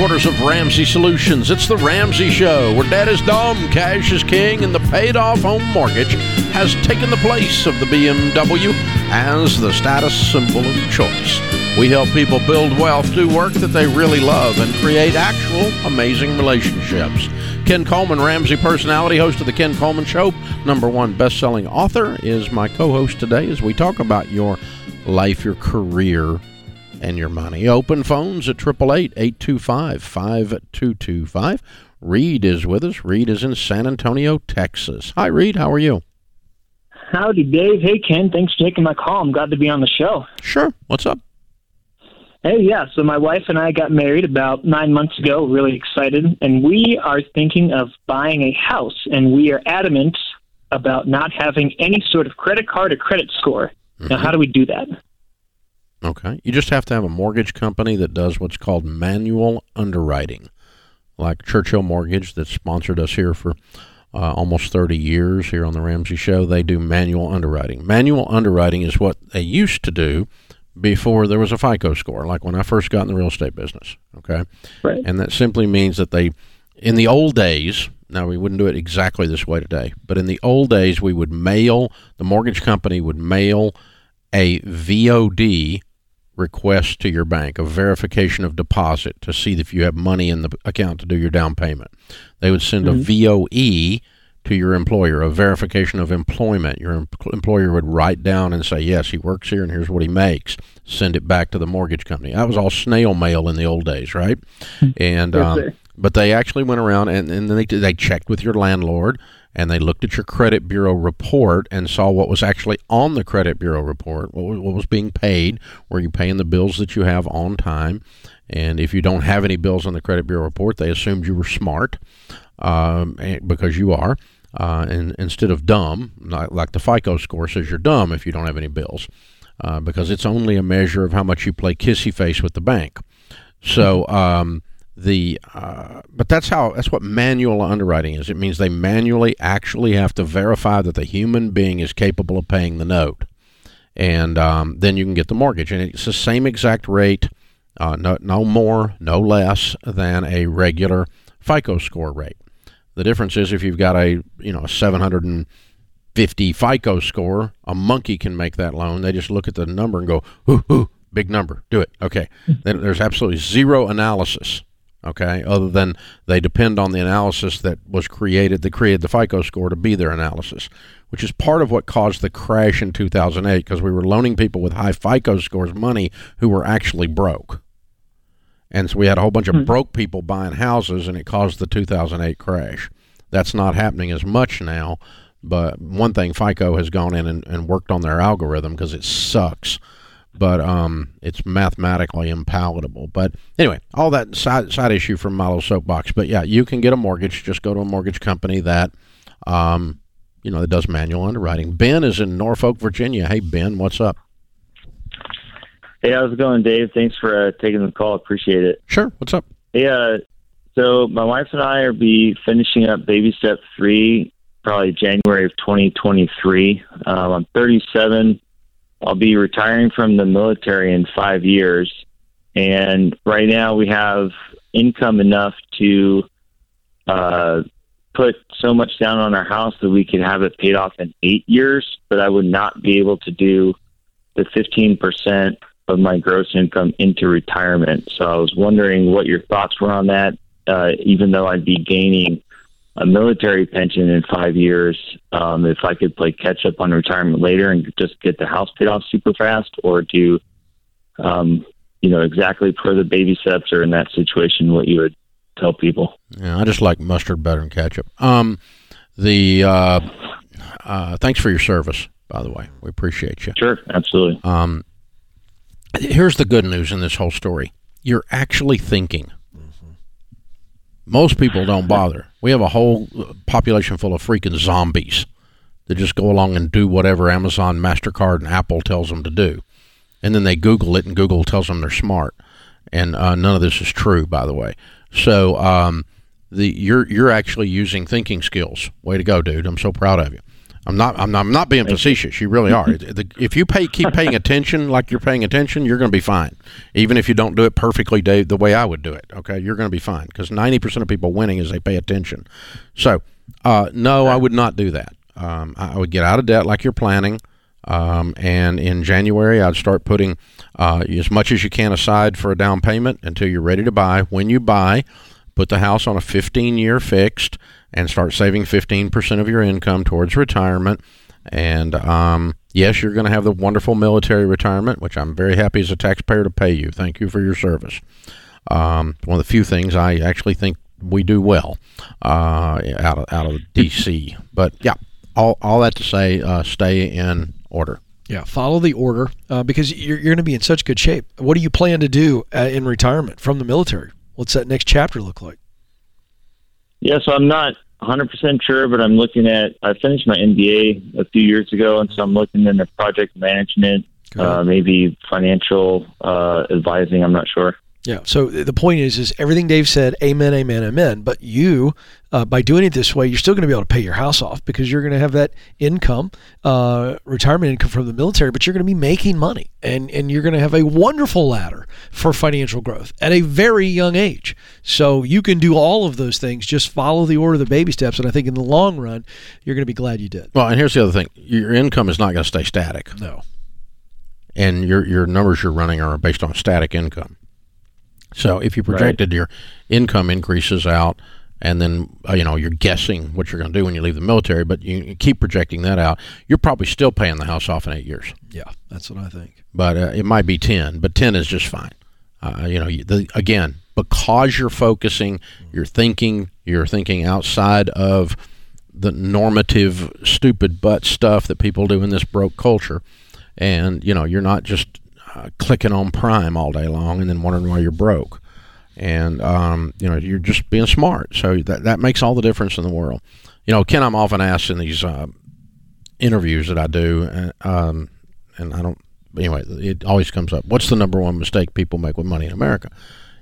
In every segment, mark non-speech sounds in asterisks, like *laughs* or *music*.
headquarters of Ramsey Solutions. It's the Ramsey Show, where debt is dumb, cash is king, and the paid off home mortgage has taken the place of the BMW as the status symbol of choice. We help people build wealth, do work that they really love, and create actual amazing relationships. Ken Coleman, Ramsey personality, host of The Ken Coleman Show, number one best selling author, is my co host today as we talk about your life, your career, and your money. Open phones at 888 825 5225. Reed is with us. Reed is in San Antonio, Texas. Hi, Reed. How are you? Howdy, Dave. Hey, Ken. Thanks for taking my call. I'm glad to be on the show. Sure. What's up? Hey, yeah. So my wife and I got married about nine months ago. Really excited, and we are thinking of buying a house. And we are adamant about not having any sort of credit card or credit score. Mm-hmm. Now, how do we do that? Okay. You just have to have a mortgage company that does what's called manual underwriting, like Churchill Mortgage that sponsored us here for uh, almost 30 years here on the Ramsey Show. They do manual underwriting. Manual underwriting is what they used to do before there was a FICO score, like when I first got in the real estate business. Okay. Right. And that simply means that they, in the old days, now we wouldn't do it exactly this way today, but in the old days, we would mail, the mortgage company would mail a VOD request to your bank, a verification of deposit to see if you have money in the account to do your down payment. They would send mm-hmm. a VOE to your employer, a verification of employment. Your em- employer would write down and say, yes, he works here and here's what he makes. Send it back to the mortgage company. That was all snail mail in the old days, right? Hmm. and um, but they actually went around and, and they, they checked with your landlord and they looked at your credit bureau report and saw what was actually on the credit bureau report, what was, being paid, were you paying the bills that you have on time, and if you don't have any bills on the credit bureau report, they assumed you were smart um, because you are. Uh, and instead of dumb, like the FICO score says you're dumb if you don't have any bills, uh, because it's only a measure of how much you play kissy face with the bank. So um, the uh, but that's how that's what manual underwriting is. It means they manually actually have to verify that the human being is capable of paying the note, and um, then you can get the mortgage. And it's the same exact rate, uh, no no more, no less than a regular FICO score rate. The difference is if you've got a you know a 750 FICO score, a monkey can make that loan. They just look at the number and go, "Ooh, ooh, big number, do it." Okay, then there's absolutely zero analysis okay other than they depend on the analysis that was created that created the fico score to be their analysis which is part of what caused the crash in 2008 because we were loaning people with high fico scores money who were actually broke. And so we had a whole bunch of mm-hmm. broke people buying houses and it caused the 2008 crash. That's not happening as much now but one thing fico has gone in and, and worked on their algorithm because it sucks but um, it's mathematically impalatable. But anyway, all that side side issue from Milo Soapbox. But yeah, you can get a mortgage. Just go to a mortgage company that, um, you know, that does manual underwriting. Ben is in Norfolk, Virginia. Hey, Ben, what's up? Hey, how's it going, Dave? Thanks for uh, taking the call. Appreciate it. Sure. What's up? Yeah. Uh, so my wife and I are be finishing up baby step three probably January of 2023. Um, I'm 37 I'll be retiring from the military in five years. And right now we have income enough to uh, put so much down on our house that we could have it paid off in eight years, but I would not be able to do the 15% of my gross income into retirement. So I was wondering what your thoughts were on that, uh, even though I'd be gaining a military pension in five years um, if I could play catch up on retirement later and just get the house paid off super fast, or do um, you know exactly per the baby steps or in that situation what you would tell people? Yeah, I just like mustard better than ketchup. Um, the uh, uh, thanks for your service, by the way. We appreciate you. Sure, absolutely. Um, here's the good news in this whole story: you're actually thinking. Most people don't bother. We have a whole population full of freaking zombies that just go along and do whatever Amazon, MasterCard, and Apple tells them to do. And then they Google it, and Google tells them they're smart. And uh, none of this is true, by the way. So um, the you're you're actually using thinking skills. Way to go, dude! I'm so proud of you. I'm not. I'm not, I'm not being facetious. You really are. *laughs* if you pay, keep paying attention like you're paying attention, you're going to be fine. Even if you don't do it perfectly, Dave, the way I would do it. Okay, you're going to be fine because 90 percent of people winning is they pay attention. So, uh, no, I would not do that. Um, I would get out of debt like you're planning. Um, and in January, I'd start putting uh, as much as you can aside for a down payment until you're ready to buy. When you buy, put the house on a 15 year fixed and start saving 15% of your income towards retirement. And um, yes, you're going to have the wonderful military retirement, which I'm very happy as a taxpayer to pay you. Thank you for your service. Um, one of the few things I actually think we do well uh, out of out of DC. But yeah, all all that to say, uh, stay in order. Yeah, follow the order uh, because you're, you're going to be in such good shape. What do you plan to do uh, in retirement from the military? What's that next chapter look like? Yeah, so I'm not 100% sure, but I'm looking at, I finished my MBA a few years ago, and so I'm looking into project management, uh, maybe financial uh, advising. I'm not sure. Yeah. So the point is, is everything Dave said, amen, amen, amen. But you, uh, by doing it this way, you're still going to be able to pay your house off because you're going to have that income, uh, retirement income from the military. But you're going to be making money, and and you're going to have a wonderful ladder for financial growth at a very young age. So you can do all of those things. Just follow the order, of the baby steps, and I think in the long run, you're going to be glad you did. Well, and here's the other thing: your income is not going to stay static. No. And your your numbers you're running are based on static income. So if you projected right. your income increases out, and then uh, you know you're guessing what you're going to do when you leave the military, but you, you, keep projecting that out, you're probably still paying the house off in eight years. Yeah, that's what I think. But uh, it might be ten, but ten is just fine. Uh, you know, the, again, because you're focusing, you're thinking, you're thinking outside of the normative, stupid butt stuff that people do in this broke culture, and you know, you're not just uh, clicking on Prime all day long and then wondering why you're broke. And um, you know, you're just being smart. So that that makes all the difference in the world. You know, Ken, I'm often asked in these uh, interviews that I do, and, um, and I don't. Anyway, it always comes up. What's the number one mistake people make with money in America?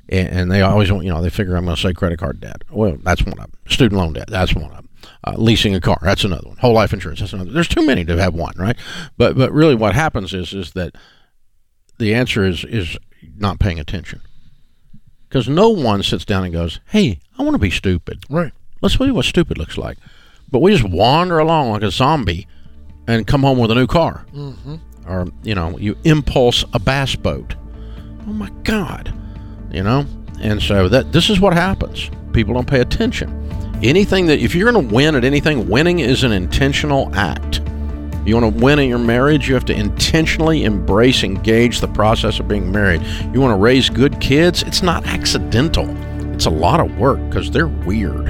And, and they always want, you know, they figure I'm going to say credit card debt. Well, that's one of them. Student loan debt. That's one of them. Uh, leasing a car. That's another one. Whole life insurance. That's another. There's too many to have one, right? But but really, what happens is is that the answer is is not paying attention. Because no one sits down and goes, "Hey, I want to be stupid." Right. Let's see what stupid looks like. But we just wander along like a zombie, and come home with a new car, mm-hmm. or you know, you impulse a bass boat. Oh my God, you know. And so that this is what happens. People don't pay attention. Anything that if you're going to win at anything, winning is an intentional act. You want to win in your marriage, you have to intentionally embrace, engage the process of being married. You want to raise good kids, it's not accidental. It's a lot of work because they're weird.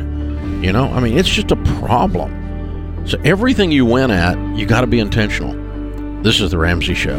You know, I mean, it's just a problem. So everything you win at, you got to be intentional. This is The Ramsey Show.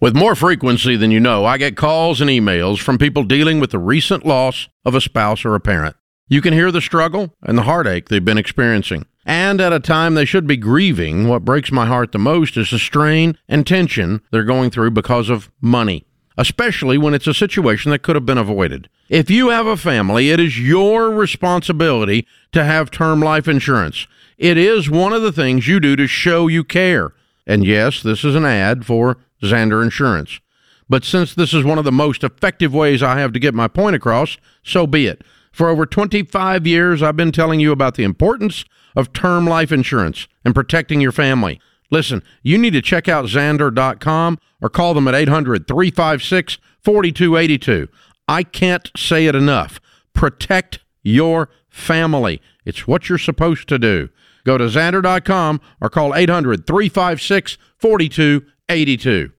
With more frequency than you know, I get calls and emails from people dealing with the recent loss of a spouse or a parent. You can hear the struggle and the heartache they've been experiencing. And at a time they should be grieving, what breaks my heart the most is the strain and tension they're going through because of money, especially when it's a situation that could have been avoided. If you have a family, it is your responsibility to have term life insurance. It is one of the things you do to show you care. And yes, this is an ad for Zander Insurance. But since this is one of the most effective ways I have to get my point across, so be it. For over 25 years, I've been telling you about the importance of term life insurance and protecting your family. Listen, you need to check out Zander.com or call them at 800 356 4282. I can't say it enough. Protect your family. It's what you're supposed to do. Go to Zander.com or call 800 356 4282.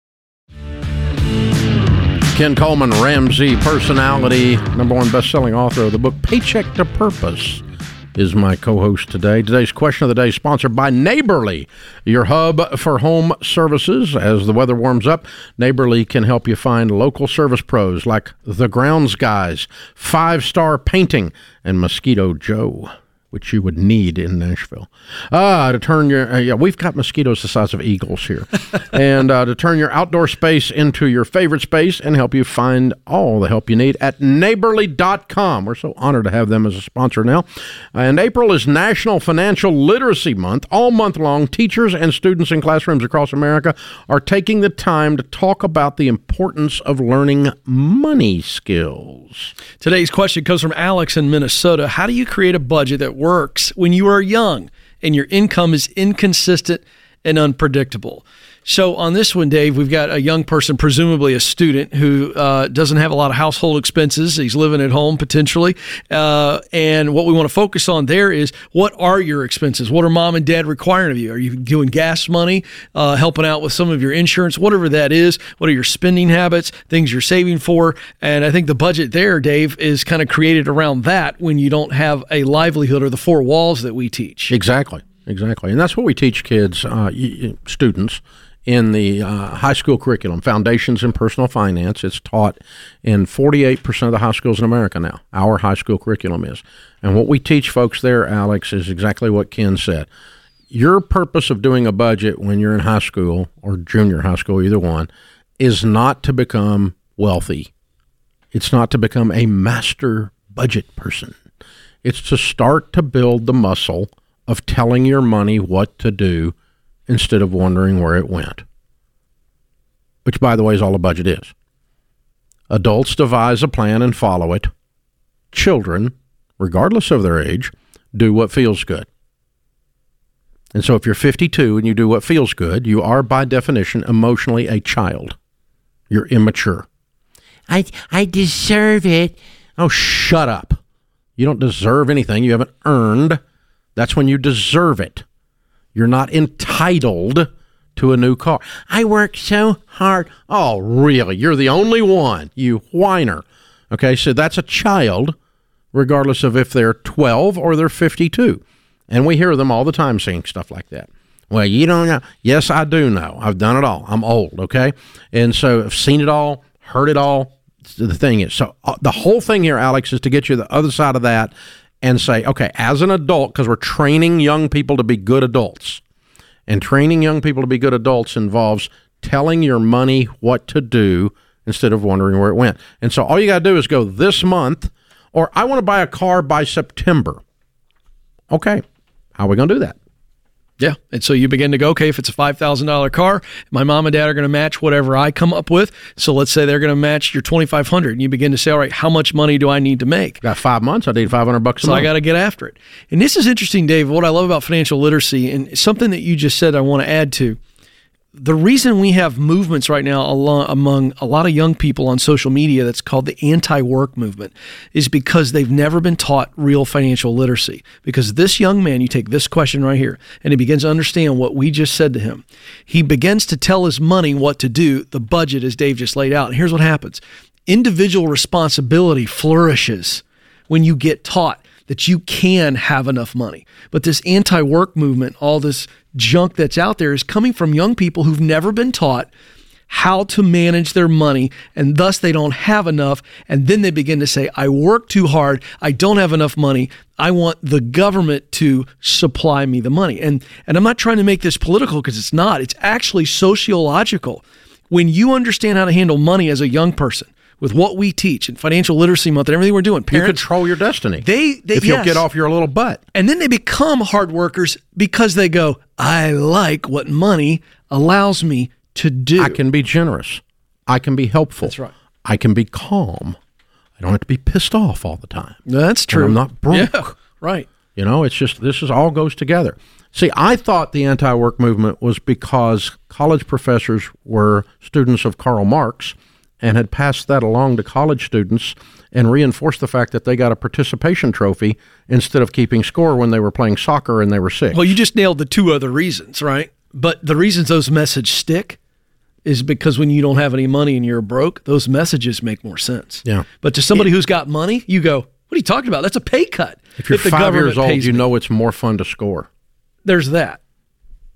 Ken Coleman, Ramsey personality, number one best-selling author of the book Paycheck to Purpose, is my co-host today. Today's question of the day sponsored by Neighborly, your hub for home services. As the weather warms up, Neighborly can help you find local service pros like the Grounds Guys, Five Star Painting, and Mosquito Joe. Which you would need in Nashville. Ah, to turn your uh, yeah, we've got mosquitoes the size of eagles here, *laughs* and uh, to turn your outdoor space into your favorite space and help you find all the help you need at Neighborly.com. We're so honored to have them as a sponsor now. And April is National Financial Literacy Month. All month long, teachers and students in classrooms across America are taking the time to talk about the importance of learning money skills. Today's question comes from Alex in Minnesota. How do you create a budget that works when you are young and your income is inconsistent and unpredictable? So, on this one, Dave, we've got a young person, presumably a student, who uh, doesn't have a lot of household expenses. He's living at home potentially. Uh, and what we want to focus on there is what are your expenses? What are mom and dad requiring of you? Are you doing gas money, uh, helping out with some of your insurance, whatever that is? What are your spending habits, things you're saving for? And I think the budget there, Dave, is kind of created around that when you don't have a livelihood or the four walls that we teach. Exactly. Exactly. And that's what we teach kids, uh, students in the uh, high school curriculum, Foundations in Personal Finance. It's taught in 48% of the high schools in America now. Our high school curriculum is. And what we teach folks there, Alex, is exactly what Ken said. Your purpose of doing a budget when you're in high school or junior high school, either one, is not to become wealthy. It's not to become a master budget person. It's to start to build the muscle of telling your money what to do instead of wondering where it went. Which, by the way, is all a budget is. Adults devise a plan and follow it. Children, regardless of their age, do what feels good. And so, if you're 52 and you do what feels good, you are, by definition, emotionally a child. You're immature. I, I deserve it. Oh, shut up. You don't deserve anything you haven't earned. That's when you deserve it. You're not entitled to a new car. I work so hard. Oh, really? You're the only one, you whiner. Okay, so that's a child, regardless of if they're 12 or they're 52. And we hear them all the time saying stuff like that. Well, you don't know. Yes, I do know. I've done it all. I'm old, okay? And so I've seen it all, heard it all. The thing is, so uh, the whole thing here, Alex, is to get you the other side of that and say, okay, as an adult, because we're training young people to be good adults, and training young people to be good adults involves telling your money what to do instead of wondering where it went. And so all you got to do is go this month, or I want to buy a car by September. Okay, how are we going to do that? Yeah. And so you begin to go, okay, if it's a $5,000 car, my mom and dad are going to match whatever I come up with. So let's say they're going to match your 2500 and you begin to say, all right, how much money do I need to make? Got five months. I need 500 bucks a month. So I got to get after it. And this is interesting, Dave. What I love about financial literacy and something that you just said I want to add to the reason we have movements right now among a lot of young people on social media that's called the anti-work movement is because they've never been taught real financial literacy. Because this young man you take this question right here and he begins to understand what we just said to him. He begins to tell his money what to do. The budget as dave just laid out. And here's what happens. Individual responsibility flourishes when you get taught that you can have enough money. But this anti work movement, all this junk that's out there, is coming from young people who've never been taught how to manage their money and thus they don't have enough and then they begin to say I work too hard. I don't have enough money. I want the government to supply me the money. And and I'm not trying to make this political because it's not. It's actually sociological. When you understand how to handle money as a young person with what we teach and financial literacy month and everything we're doing. Parents, you control your destiny. They, they if yes. you'll get off your little butt, and then they become hard workers because they go, I like what money allows me to do. I can be generous. I can be helpful. That's right. I can be calm. I don't have to be pissed off all the time. That's true. I'm not broke. Yeah, right. You know, it's just this is all goes together. See, I thought the anti-work movement was because college professors were students of Karl Marx and had passed that along to college students and reinforced the fact that they got a participation trophy instead of keeping score when they were playing soccer and they were sick. Well, you just nailed the two other reasons, right? But the reasons those messages stick is because when you don't have any money and you're broke, those messages make more sense. Yeah. But to somebody it, who's got money, you go, "What are you talking about? That's a pay cut." If you're if five years old, you me. know it's more fun to score. There's that.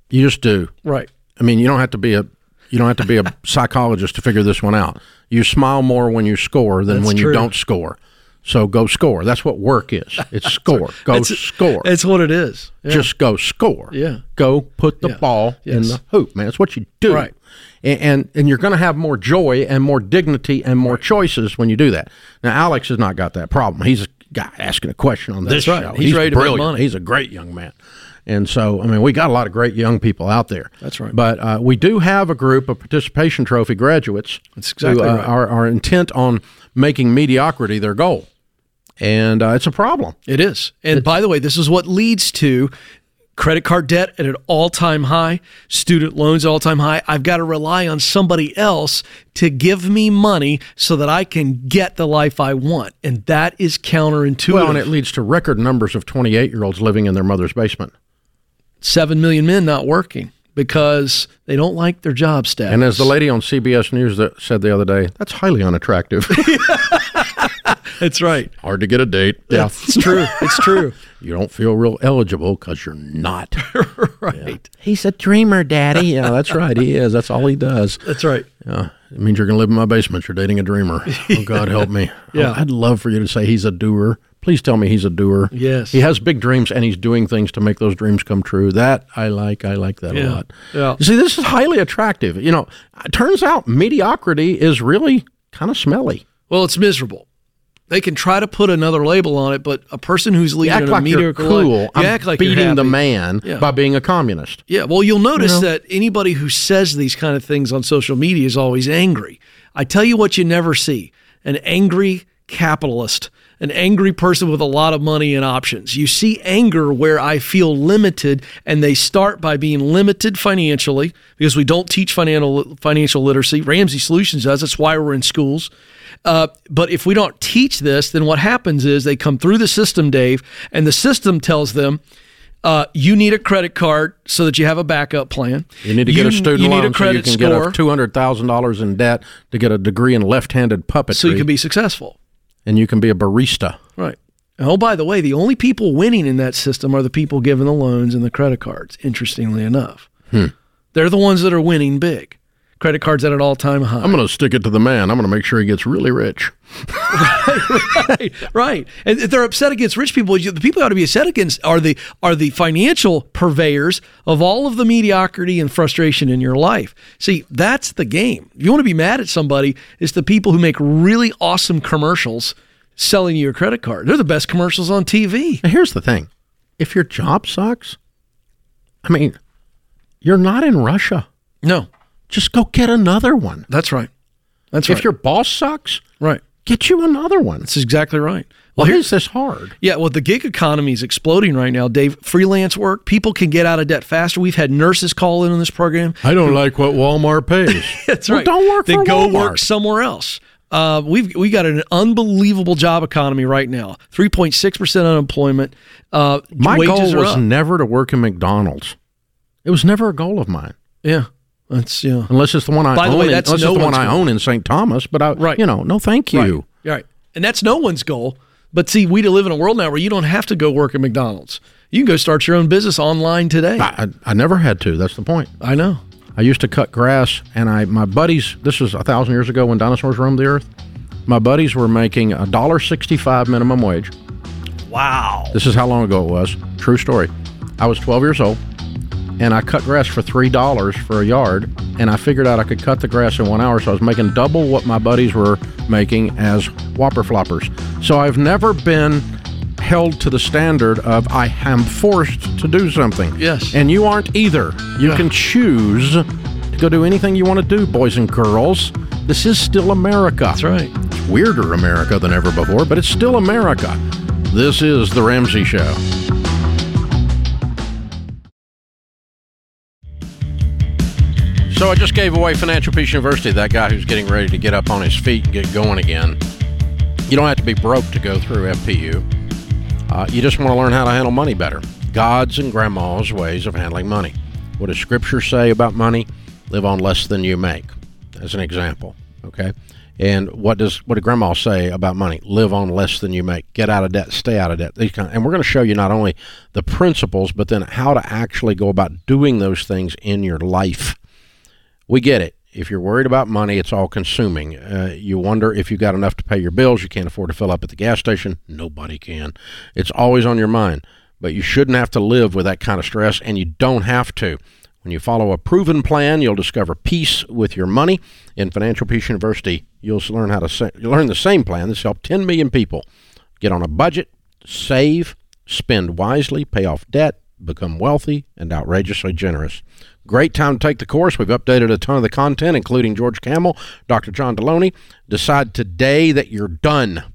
You just do. Right. I mean, you don't have to be a you don't have to be a *laughs* psychologist to figure this one out. You smile more when you score than That's when true. you don't score. So go score. That's what work is. It's *laughs* score. Go It's- score. It's what it is. Yeah. Just go score. Yeah. Go put the Yeah. ball in the hoop, man. That's what you do. Right. And, and and you're going to have more joy and more dignity and more choices when you do that. Now, Alex has not got that problem. He's a guy asking a question on this That's right. show. He's ready to make money. He's a great young man. And so, I mean, we got a lot of great young people out there. That's right. But uh, we do have a group of participation trophy graduates That's exactly who uh, right. are, are intent on making mediocrity their goal. And uh, it's a problem. It is. And by the way, this is what leads to credit card debt at an all time high, student loans all time high. I've got to rely on somebody else to give me money so that I can get the life I want. And that is counterintuitive. Well, and it leads to record numbers of 28 year olds living in their mother's basement. Seven million men not working because they don't like their job status. And as the lady on CBS News that said the other day, that's highly unattractive. *laughs* *laughs* That's right. Hard to get a date. Yeah. It's true. It's true. *laughs* You don't feel real eligible because you're not. right. He's a dreamer, Daddy. Yeah, that's right. He is. That's all he does. That's right. Yeah. It means you're going to live in my basement. You're dating a dreamer. Oh, God help me. Yeah. Oh, I'd love for you to say he's a doer. Please tell me he's a doer. Yes. He has big dreams and he's doing things to make those dreams come true. That I like. I like that a lot. Yeah. You see, this is highly attractive. You know, it turns out mediocrity is really kind of smelly. Well, it's miserable. They can try to put another label on it, but a person who's You leading act a like you're mediocre cool. life, I'm you act like beating the man Yeah. by being a communist. Yeah, well, you'll notice that anybody who says these kind of things on social media is always angry. I tell you what, you never see an angry capitalist, an angry person with a lot of money and options. You see anger where I feel limited, and they start by being limited financially because we don't teach financial financial literacy. Ramsey Solutions does. That's why we're in schools. Uh, but if we don't teach this, then what happens is they come through the system, Dave, and the system tells them. Uh, you need a credit card so that you have a backup plan. You need to get a student you loan need a credit so you can score get two hundred thousand dollars in debt to get a degree in left-handed puppetry, so you can be successful. And you can be a barista. Right. Oh, by the way, the only people winning in that system are the people giving the loans and the credit cards. Interestingly enough, Hmm. they're the ones that are winning big. Credit cards at an all-time high. I'm going to stick it to the man. I'm going to make sure he gets really rich. right, right. And if they're upset against rich people. you- The people who ought to be upset against are the are the financial purveyors of all of the mediocrity and frustration in your life. See, that's the game. If you want to be mad at somebody, it's the people who make really awesome commercials selling you a credit card. They're the best commercials on TV. Now, here's the thing: if your job sucks, I mean, you're not in Russia. No, Just go get another one. that's right. That's right. If your boss sucks, right. get you another one. That's exactly right. Why Well, here's is this hard? Yeah, well, the gig economy is exploding right now, Dave. Freelance work, people can get out of debt faster. We've had nurses call in on this program. I don't like what Walmart pays. *laughs* That's Well, right. don't work They for go Walmart. work somewhere else. Uh, we've we got an unbelievable job economy right now. Three point six percent unemployment. Uh, My wages goal are was up. never to work in McDonald's. It was never a goal of mine, yeah, that's yeah. unless it's the one I By the own. way, in, that's unless no it's the one I goal. own in St. Thomas. But I, Right. you know, no, thank you. Right, right. And that's no one's goal. But see, we live in a world now where you don't have to go work at McDonald's. You can go start your own business online today. I, I, I never had to. That's the point. I know. I used to cut grass, and I my buddies. This was a thousand years ago when dinosaurs roamed the earth. My buddies were making a dollar sixty-five minimum wage. Wow. This is how long ago it was. True story. I was 12 years old, and I cut grass for three dollars for a yard, and I figured out I could cut the grass in one hour, so I was making double what my buddies were making as whopper floppers. So I've never been held to the standard of I am forced to do something. Yes. And you aren't either. You can choose to go do anything you want to do, boys and girls. This is still America. That's right. It's weirder America than ever before, but it's still America. This is The Ramsey Show. So I just gave away Financial Peace University, that guy who's getting ready to get up on his feet and get going again. You don't have to be broke to go through FPU. Uh, you just want to learn how to handle money better. God's and grandma's ways of handling money. What does Scripture say about money? Live on less than you make, as an example. Okay. And what does what did Grandma say about money? Live on less than you make. Get out of debt. Stay out of debt. These kind. and we're going to show you not only the principles, but then how to actually go about doing those things in your life. We get it. if you're worried about money, it's all consuming. Uh, you wonder if you got enough to pay your bills. You can't afford to fill up at the gas station. Nobody can. It's always on your mind. But you shouldn't have to live with that kind of stress, and you don't have to. When you follow a proven plan, you'll discover peace with your money. In Financial Peace University, you'll learn how to sa- learn the same plan that's helped 10 million people get on a budget, save, spend wisely, pay off debt, become wealthy, and outrageously generous. Great time to take the course. We've updated a ton of the content, including George Kamel, Dr. John Delony. Decide today that you're done.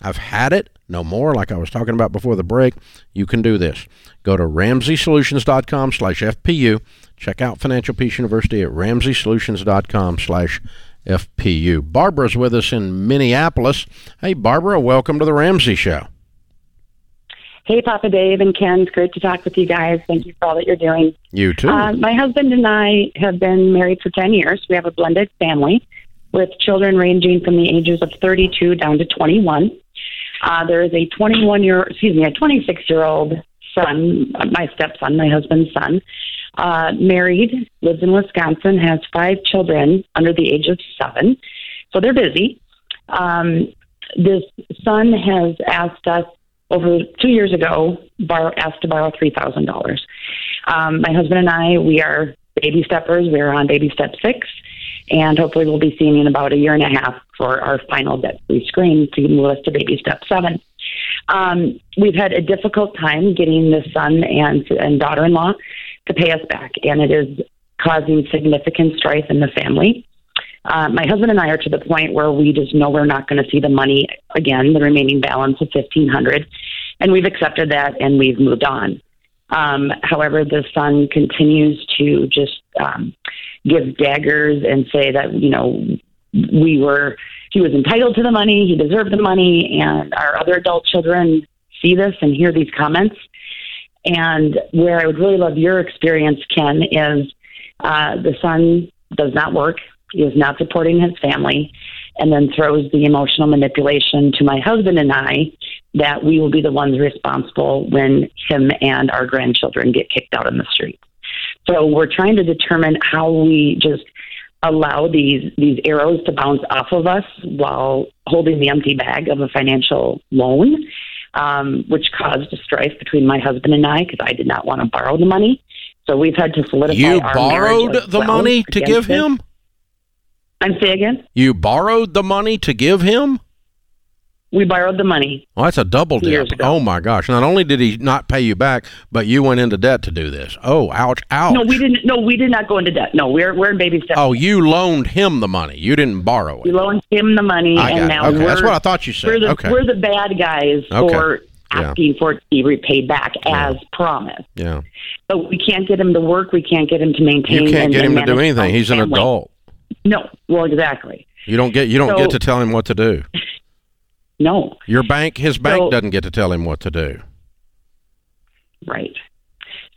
I've had it. No more. Like I was talking about before the break, you can do this. Go to RamseySolutions.com slash FPU. Check out Financial Peace University at RamseySolutions.com slash FPU. Barbara's with us in Minneapolis. Hey, Barbara, welcome to the Ramsey Show. Hey, Papa Dave and Ken. It's great to talk with you guys. Thank you for all that you're doing. You too. Uh, my husband and I have been married for 10 years. We have a blended family with children ranging from the ages of 32 down to 21. Uh, there is a 21 year, excuse me, a 26 year old son, my stepson, my husband's son, uh, married, lives in Wisconsin, has five children under the age of seven. So they're busy. Um, this son has asked us over two years ago, borrow, asked to borrow three thousand um, dollars. My husband and I, we are baby steppers. We are on baby step six, and hopefully we'll be seeing in about a year and a half for our final debt-free screen to move us to baby step seven. Um, we've had a difficult time getting the son and and daughter-in-law to pay us back, and it is causing significant strife in the family. Uh, my husband and I are to the point where we just know we're not going to see the money again, the remaining balance of fifteen hundred, and we've accepted that and we've moved on. Um, however, the son continues to just um, give daggers and say that you know we were he was entitled to the money, he deserved the money, and our other adult children see this and hear these comments. And where I would really love your experience, Ken, is uh, the son does not work. He is not supporting his family, and then throws the emotional manipulation to my husband and I that we will be the ones responsible when him and our grandchildren get kicked out on the street. So we're trying to determine how we just allow these these arrows to bounce off of us while holding the empty bag of a financial loan, um, which caused a strife between my husband and I because I did not want to borrow the money. So we've had to solidify. You our borrowed the well money to give him? I'm say again. You borrowed the money to give him? We borrowed the money. Well, that's a double dip. Oh my gosh! Not only did he not pay you back, but you went into debt to do this. Oh, ouch! Ouch! No, we didn't. No, we did not go into debt. No, we're we're in baby steps. Oh, you loaned him the money. You didn't borrow We it. loaned him the money, I and now. Okay, we're that's what I thought you said. we're the okay. we're the bad guys Okay. for Yeah. asking for it to be repaid back as promised. yeah. But we can't get him to work. We can't get him to maintain. You can't get him to do anything. He's an family. adult. No, well, exactly. You don't get. You don't So- get to tell him what to do. *laughs* No, Your bank, his bank, So- doesn't get to tell him what to do. right.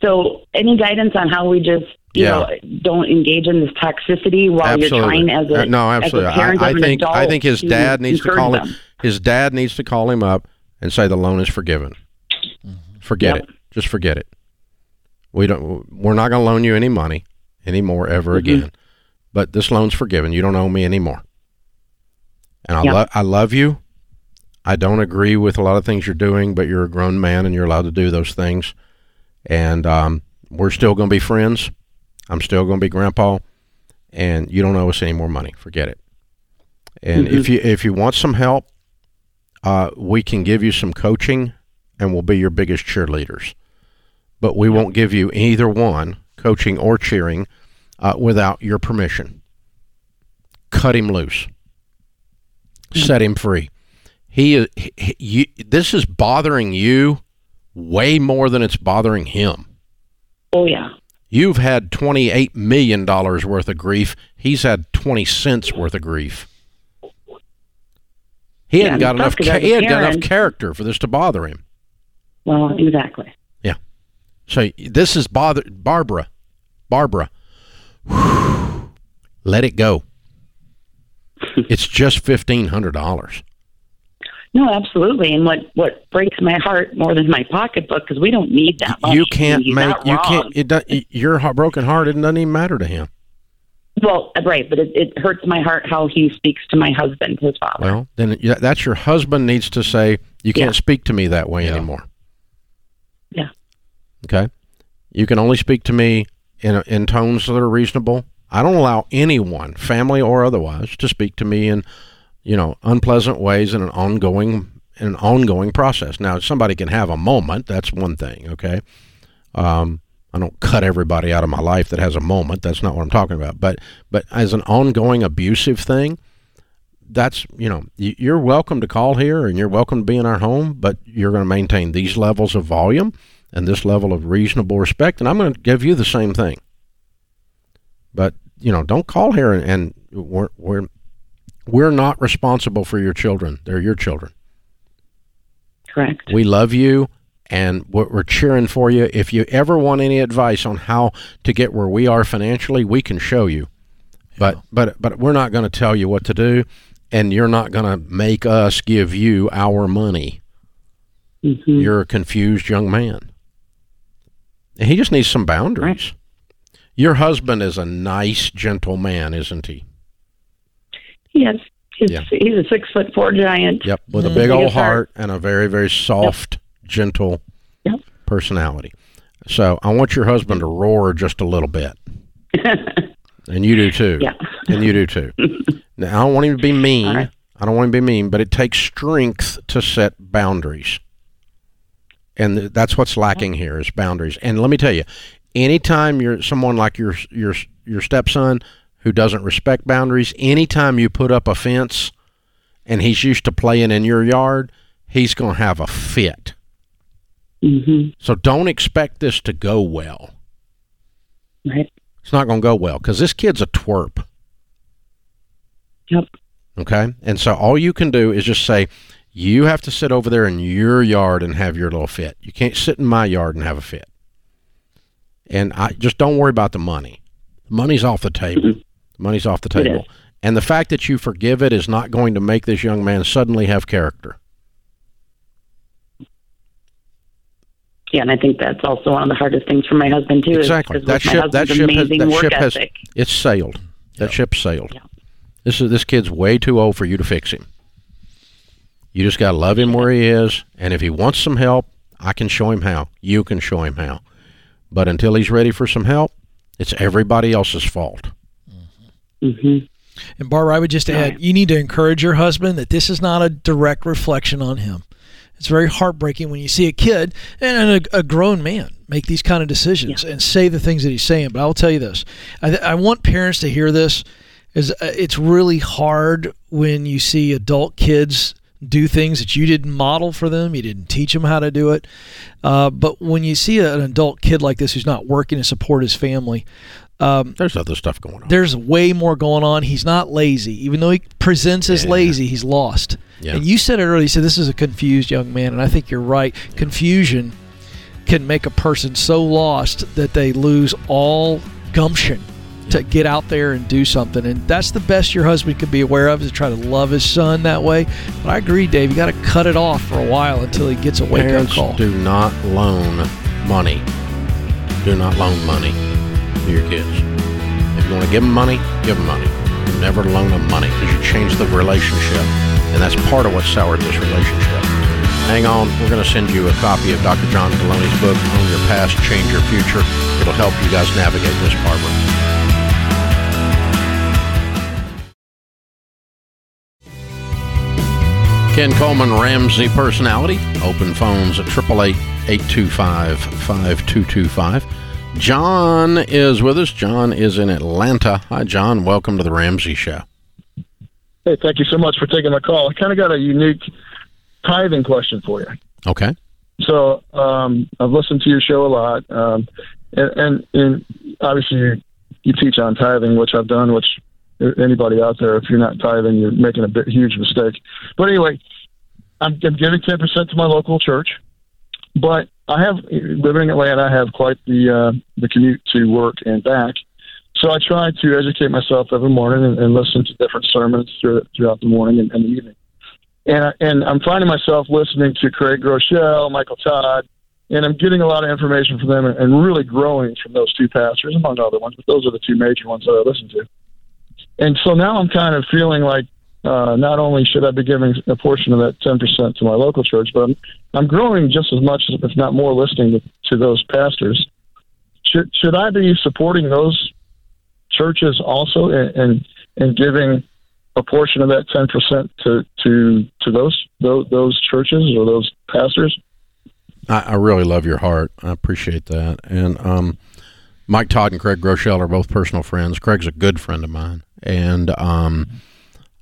So, any guidance on how we just you Yeah. know don't engage in this toxicity while you're trying as a Uh, no, as absolutely. parent I, I think. I think his dad needs to call him. them. His dad needs to call him up and say the loan is forgiven. Forget Yep. it. Just forget it. We don't. We're not going to loan you any money anymore ever Mm-hmm. again. But this loan's forgiven. You don't owe me anymore. And I Yep. love. I love you. I don't agree with a lot of things you're doing, but you're a grown man and you're allowed to do those things. And um, we're still going to be friends. I'm still going to be grandpa, and you don't owe us any more money. Forget it. And if you if you want some help, uh, we can give you some coaching, and we'll be your biggest cheerleaders. But we won't give you either one, coaching or cheering, uh, without your permission. Cut him loose. Set him free. He is. He, you, this is bothering you way more than it's bothering him. Oh yeah. You've had $28 million worth of grief. He's had 20 cents worth of grief. He Yeah, hadn't got enough. Ca- he hadn't got enough character for this to bother him. Well, exactly. Yeah. So this is bother Barbara. Barbara, let it go. it's just fifteen hundred dollars. No, absolutely. And what what breaks my heart more than my pocketbook because we don't need that much. You can't make. You wrong. can't. It does, your heart- broken heart. It doesn't even matter to him. Well, right, but it, it hurts my heart how he speaks to my husband, his father. Well, then that's your husband needs to say, you can't Yeah. speak to me that way Yeah. anymore. Yeah. Okay. You can only speak to me in, in tones that are reasonable. I don't allow anyone, family or otherwise, to speak to me in, you know, unpleasant ways in an ongoing in an ongoing process. Now, somebody can have a moment. That's one thing. Okay. Um, I don't cut everybody out of my life that has a moment. That's not what I'm talking about. But but as an ongoing abusive thing, that's you know you're welcome to call here and you're welcome to be in our home, but you're going to maintain these levels of volume and this level of reasonable respect, and I'm going to give you the same thing. But you know, don't call here and, and we're we're we're not responsible for your children. They're your children. Correct. We love you and we're we're cheering for you. If you ever want any advice on how to get where we are financially, we can show you. But but but we're not going to tell you what to do, and you're not going to make us give you our money. hmm You're a confused young man. He just needs some boundaries. Your husband is a nice, gentle man, isn't he? Yes. He's, Yeah. he's a six foot four giant. Yep, with a big old heart. heart and a very, very soft, gentle Yep. personality. So I want your husband to roar just a little bit, *laughs* and you do too. yeah. and you do too. *laughs* now, I don't want him to be mean. Right. I don't want him to be mean, but it takes strength to set boundaries, and that's what's lacking here is boundaries. And let me tell you, anytime you're someone like your your your stepson who doesn't respect boundaries, anytime you put up a fence, and he's used to playing in your yard, he's going to have a fit. hmm So don't expect this to go well. Right. It's not going to go well because this kid's a twerp. Yep. Okay. And so all you can do is just say, you have to sit over there in your yard and have your little fit. You can't sit in my yard and have a fit. And I just don't worry about the money. The money's off the table. The money's off the table. And the fact that you forgive it is not going to make this young man suddenly have character. Yeah, and I think that's also one of the hardest things for my husband too. Exactly. Is, That ship- that ship has- that ship has- It's sailed. That ship sailed. Yeah. This is this kid's way too old for you to fix him. You just got to love him where he is, and if he wants some help, I can show him how. You can show him how. But until he's ready for some help, it's everybody else's fault. hmm And Barbara, I would just add, Right. you need to encourage your husband that this is not a direct reflection on him. It's very heartbreaking when you see a kid and a, a grown man make these kind of decisions and say the things that he's saying. But I will tell you this: I, th- I want parents to hear this. Is uh, it's really hard when you see adult kids do things that you didn't model for them, you didn't teach them how to do it. Uh, but when you see an adult kid like this who's not working to support his family, um, There's other stuff going on. there's way more going on. He's not lazy. Even though he presents as Yeah. lazy, he's lost. Yeah. And you said it earlier, you said this is a confused young man, and I think you're right. Confusion can make a person so lost that they lose all gumption to get out there and do something. And that's the best your husband could be aware of is to try to love his son that way. But I agree, Dave, you got to cut it off for a while until he gets a wake up Parents call. do not loan money. Do not loan money to your kids. If you want to give them money, give them money. Never loan them money because you change the relationship, and that's part of what soured this relationship. Hang on, we're going to send you a copy of Dr. John Delony's book, Own Your Past, Change Your Future. It'll help you guys navigate this, Barbara. Ken Coleman, Ramsey personality. Open phones at 888 825 5225. John is with us. John is in Atlanta. Hi, John. Welcome to the Ramsey Show. Hey, thank you so much for taking my call. I kind of got a unique tithing question for you. Okay. So um, I've listened to your show a lot, um, and, and, and obviously you, you teach on tithing, which I've done. Which anybody out there, if you're not tithing, you're making a bit, huge mistake. But anyway, I'm, I'm giving ten percent to my local church, but I have living in Atlanta. I have quite the uh, the commute to work and back. So I try to educate myself every morning and, and listen to different sermons through, throughout the morning and, and the evening. And, I, and I'm finding myself listening to Craig Groeschel, Michael Todd, and I'm getting a lot of information from them and really growing from those two pastors, among other ones. But those are the two major ones that I listen to. And so now I'm kind of feeling like uh, not only should I be giving a portion of that 10% to my local church, but I'm, I'm growing just as much, if not more, listening to, to those pastors. Should should I be supporting those churches also and and, and giving a portion of that 10% to to to those those, those churches or those pastors? I, I really love your heart. I appreciate that. And um, Mike Todd and Craig Groeschel are both personal friends. Craig's a good friend of mine, and um,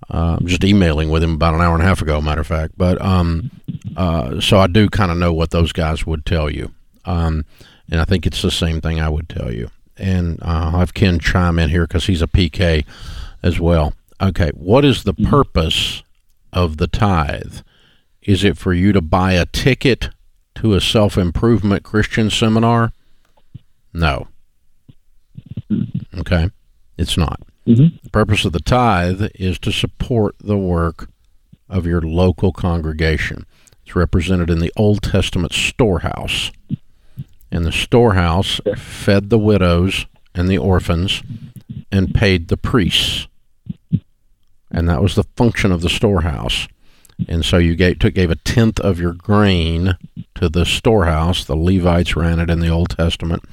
uh, I'm just emailing with him about an hour and a half ago, matter of fact. But um, uh, so I do kind of know what those guys would tell you, um, and I think it's the same thing I would tell you. And uh, I'll have Ken chime in here because he's a PK as well. Okay, what is the purpose of the tithe? Is it for you to buy a ticket to a self improvement Christian seminar? No. Okay, it's not. Mm-hmm. The purpose of the tithe is to support the work of your local congregation. It's represented in the Old Testament storehouse. And the storehouse fed the widows and the orphans and paid the priests. And that was the function of the storehouse. And so you gave, took, gave a tenth of your grain to the storehouse. The Levites ran it in the Old Testament.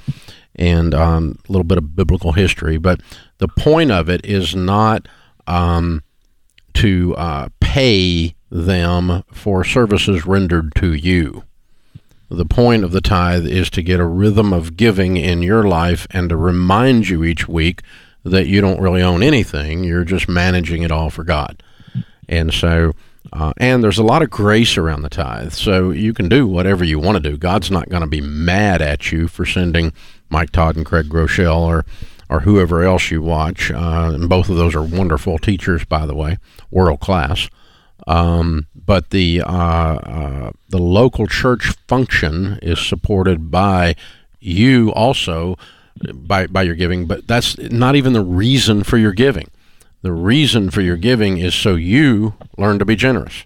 And um, a little bit of biblical history. But the point of it is not um, to uh, pay them for services rendered to you. The point of the tithe is to get a rhythm of giving in your life and to remind you each week that you don't really own anything. You're just managing it all for God. And so, uh, and there's a lot of grace around the tithe. So you can do whatever you want to do. God's not going to be mad at you for sending Mike Todd and Craig Groeschel or or whoever else you watch. Uh, and both of those are wonderful teachers, by the way, world class. Um, but the uh, uh, the local church function is supported by you also by by your giving, but that's not even the reason for your giving. The reason for your giving is so you learn to be generous,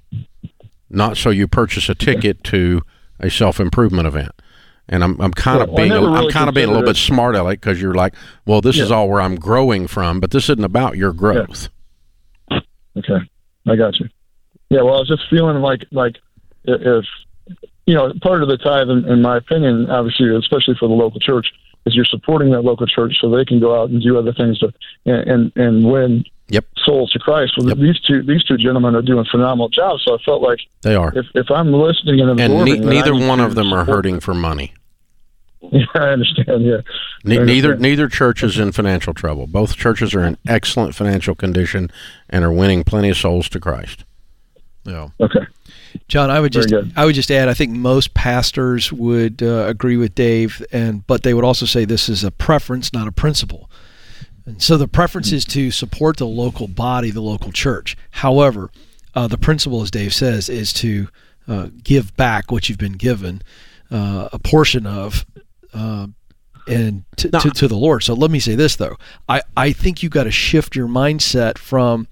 not so you purchase a ticket to a self improvement event. And I'm, I'm kind of Well, being never I'm kind of being a little bit smart aleck because you're like, well, this is all where I'm growing from, but this isn't about your growth. Okay, I got you. Yeah, well, I was just feeling like like if you know part of the tithe, in, in my opinion, obviously, especially for the local church, is you're supporting that local church so they can go out and do other things to and and, and win Yep. souls to Christ. Well, Yep. these two these two gentlemen are doing phenomenal jobs. So I felt like They are, if if I'm listening and and absorbing, ne- neither one of them are support hurting for money. *laughs* Yeah, I understand. Yeah, Ne- I neither understand. neither church is in financial trouble. Both churches are in excellent financial condition and are winning plenty of souls to Christ. Yeah. okay. John, I would just. I would just add I think most pastors would uh, agree with Dave and but they would also say this is a preference not a principle. And so the preference is to support the local body, the local church. However, uh, the principle as Dave says is to uh, give back what you've been given uh, a portion of uh, and to, to, to the Lord. So let me say this though. I, I think you've got to shift your mindset from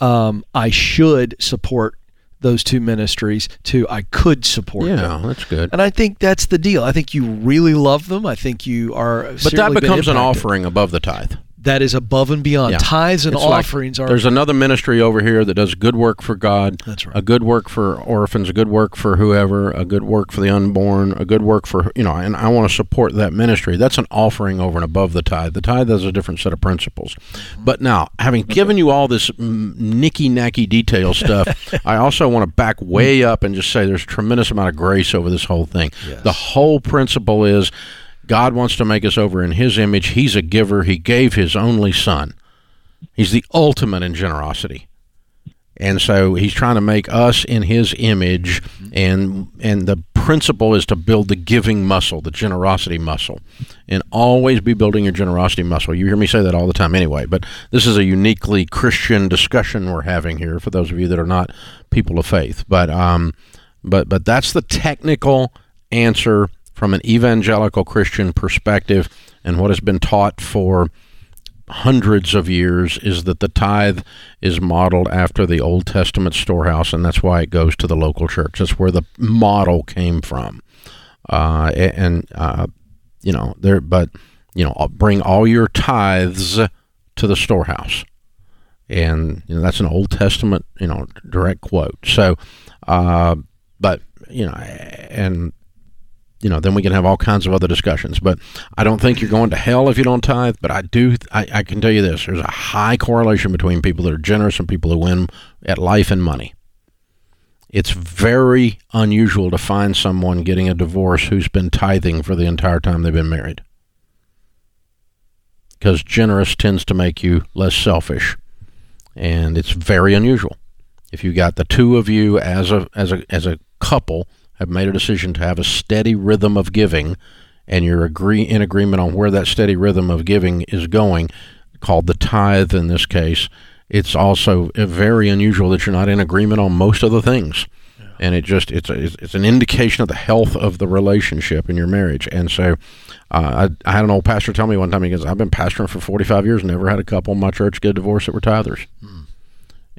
um, I should support those two ministries to I could support them. Yeah, that's good. And I think that's the deal. I think you really love them. I think you are. But that becomes an offering above the tithe. That is above and beyond. Yeah. Tithes and It's like offerings are. There's another ministry over here that does good work for God. That's right. A good work for orphans, a good work for whoever, a good work for the unborn, a good work for you know, and I want to support that ministry. That's an offering over and above the tithe. The tithe has a different set of principles. But now, having given you all this nicky nacky detail stuff, *laughs* I also want to back way up and just say there's a tremendous amount of grace over this whole thing. The whole principle is God wants to make us over in His image. He's a giver. He gave His only Son. He's the ultimate in generosity. And so he's trying to make us in his image and and the principle is to build the giving muscle, the generosity muscle. And always be building your generosity muscle. You hear me say that all the time anyway, but this is a uniquely Christian discussion we're having here for those of you that are not people of faith. But um but but that's the technical answer from an evangelical Christian perspective and what has been taught for hundreds of years is that the tithe is modeled after the Old Testament storehouse, and that's why it goes to the local church. That's where the model came from. Uh, and uh, you know, there, but you know, bring all your tithes to the storehouse, and you know that's an Old Testament you know direct quote. So, uh, but you know, and you know, then we can have all kinds of other discussions. But I don't think you're going to hell if you don't tithe. But I do, I, I can tell you this: there's a high correlation between people that are generous and people who win at life and money. It's very unusual to find someone getting a divorce who's been tithing for the entire time they've been married. Because generous tends to make you less selfish, and it's very unusual. If you got the two of you as a as a as a couple have made a decision to have a steady rhythm of giving, and you're agree in agreement on where that steady rhythm of giving is going, called the tithe in this case. It's also very unusual that you're not in agreement on most of the things, yeah. and it just it's a, it's an indication of the health of the relationship in your marriage. And so, uh, I, I had an old pastor tell me one time he goes, "I've been pastoring for 45 years, never had a couple in my church get a divorce that were tithers." Hmm.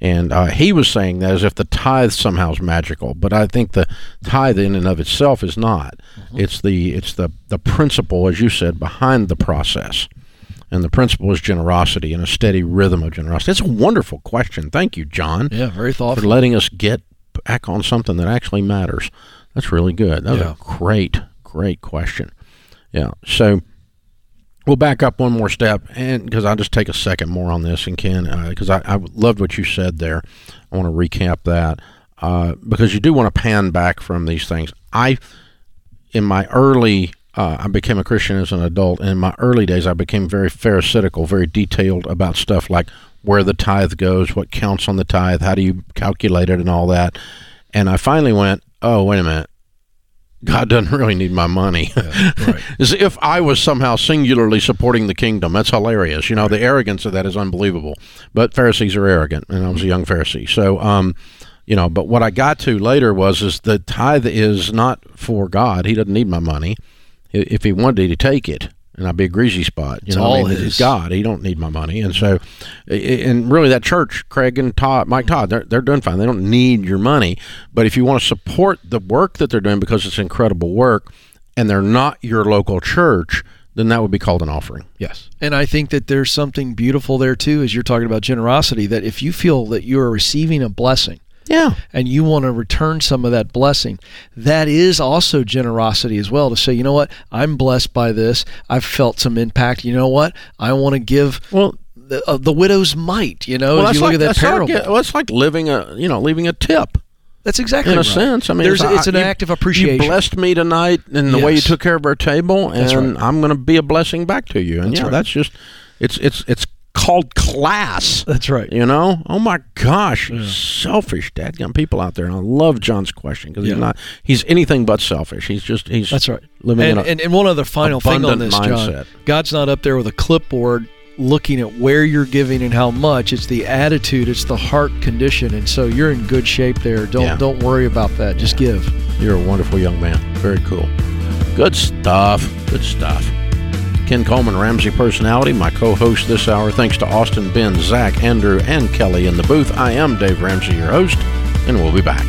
And uh, he was saying that as if the tithe somehow is magical, but I think the tithe in and of itself is not. Mm-hmm. It's the it's the the principle, as you said, behind the process, and the principle is generosity and a steady rhythm of generosity. It's a wonderful question. Thank you, John. Yeah, very thoughtful for letting us get back on something that actually matters. That's really good. That was yeah. a great, great question. Yeah. So we'll back up one more step, and because I'll just take a second more on this, and Ken, because uh, I, I loved what you said there. I want to recap that uh, because you do want to pan back from these things. I, in my early, uh, I became a Christian as an adult, and in my early days, I became very pharisaical, very detailed about stuff like where the tithe goes, what counts on the tithe, how do you calculate it, and all that. And I finally went, oh, wait a minute. God doesn't really need my money. Yeah, *laughs* right. As if I was somehow singularly supporting the kingdom. That's hilarious. You know, right. the arrogance of that is unbelievable. But Pharisees are arrogant, and I was a young Pharisee. So, um, you know, but what I got to later was is the tithe is not for God. He doesn't need my money. If he wanted to, take it and I'd be a greasy spot. You it's know, all I mean, God. He don't need my money, and so, and really, that church, Craig and Todd, Mike Todd, they're they're doing fine. They don't need your money, but if you want to support the work that they're doing because it's incredible work, and they're not your local church, then that would be called an offering. Yes. And I think that there's something beautiful there too, as you're talking about generosity, that if you feel that you are receiving a blessing yeah. And you want to return some of that blessing. That is also generosity as well to say, you know what? I'm blessed by this. I've felt some impact. You know what? I want to give well the, uh, the widow's mite, you know, well, as you look like, at that parable. Like, well, it's like living a, you know, leaving a tip. That's exactly in right. a sense. I mean, There's, it's, an act of appreciation. You blessed me tonight in the yes. way you took care of our table, and right. I'm going to be a blessing back to you. And that's yeah, right. that's just it's it's it's called class. That's right. You know? Oh my gosh, yeah. selfish dadgum people out there. And I love John's question because yeah. he's not he's anything but selfish. He's just he's That's right. Living and, in a and, and one other final thing on this, mindset. John. God's not up there with a clipboard looking at where you're giving and how much. It's the attitude, it's the heart condition. And so you're in good shape there. Don't yeah. don't worry about that. Just give. You're a wonderful young man. Very cool. Good stuff. Good stuff. Ken Coleman, Ramsey Personality, my co host this hour. Thanks to Austin, Ben, Zach, Andrew, and Kelly in the booth. I am Dave Ramsey, your host, and we'll be back.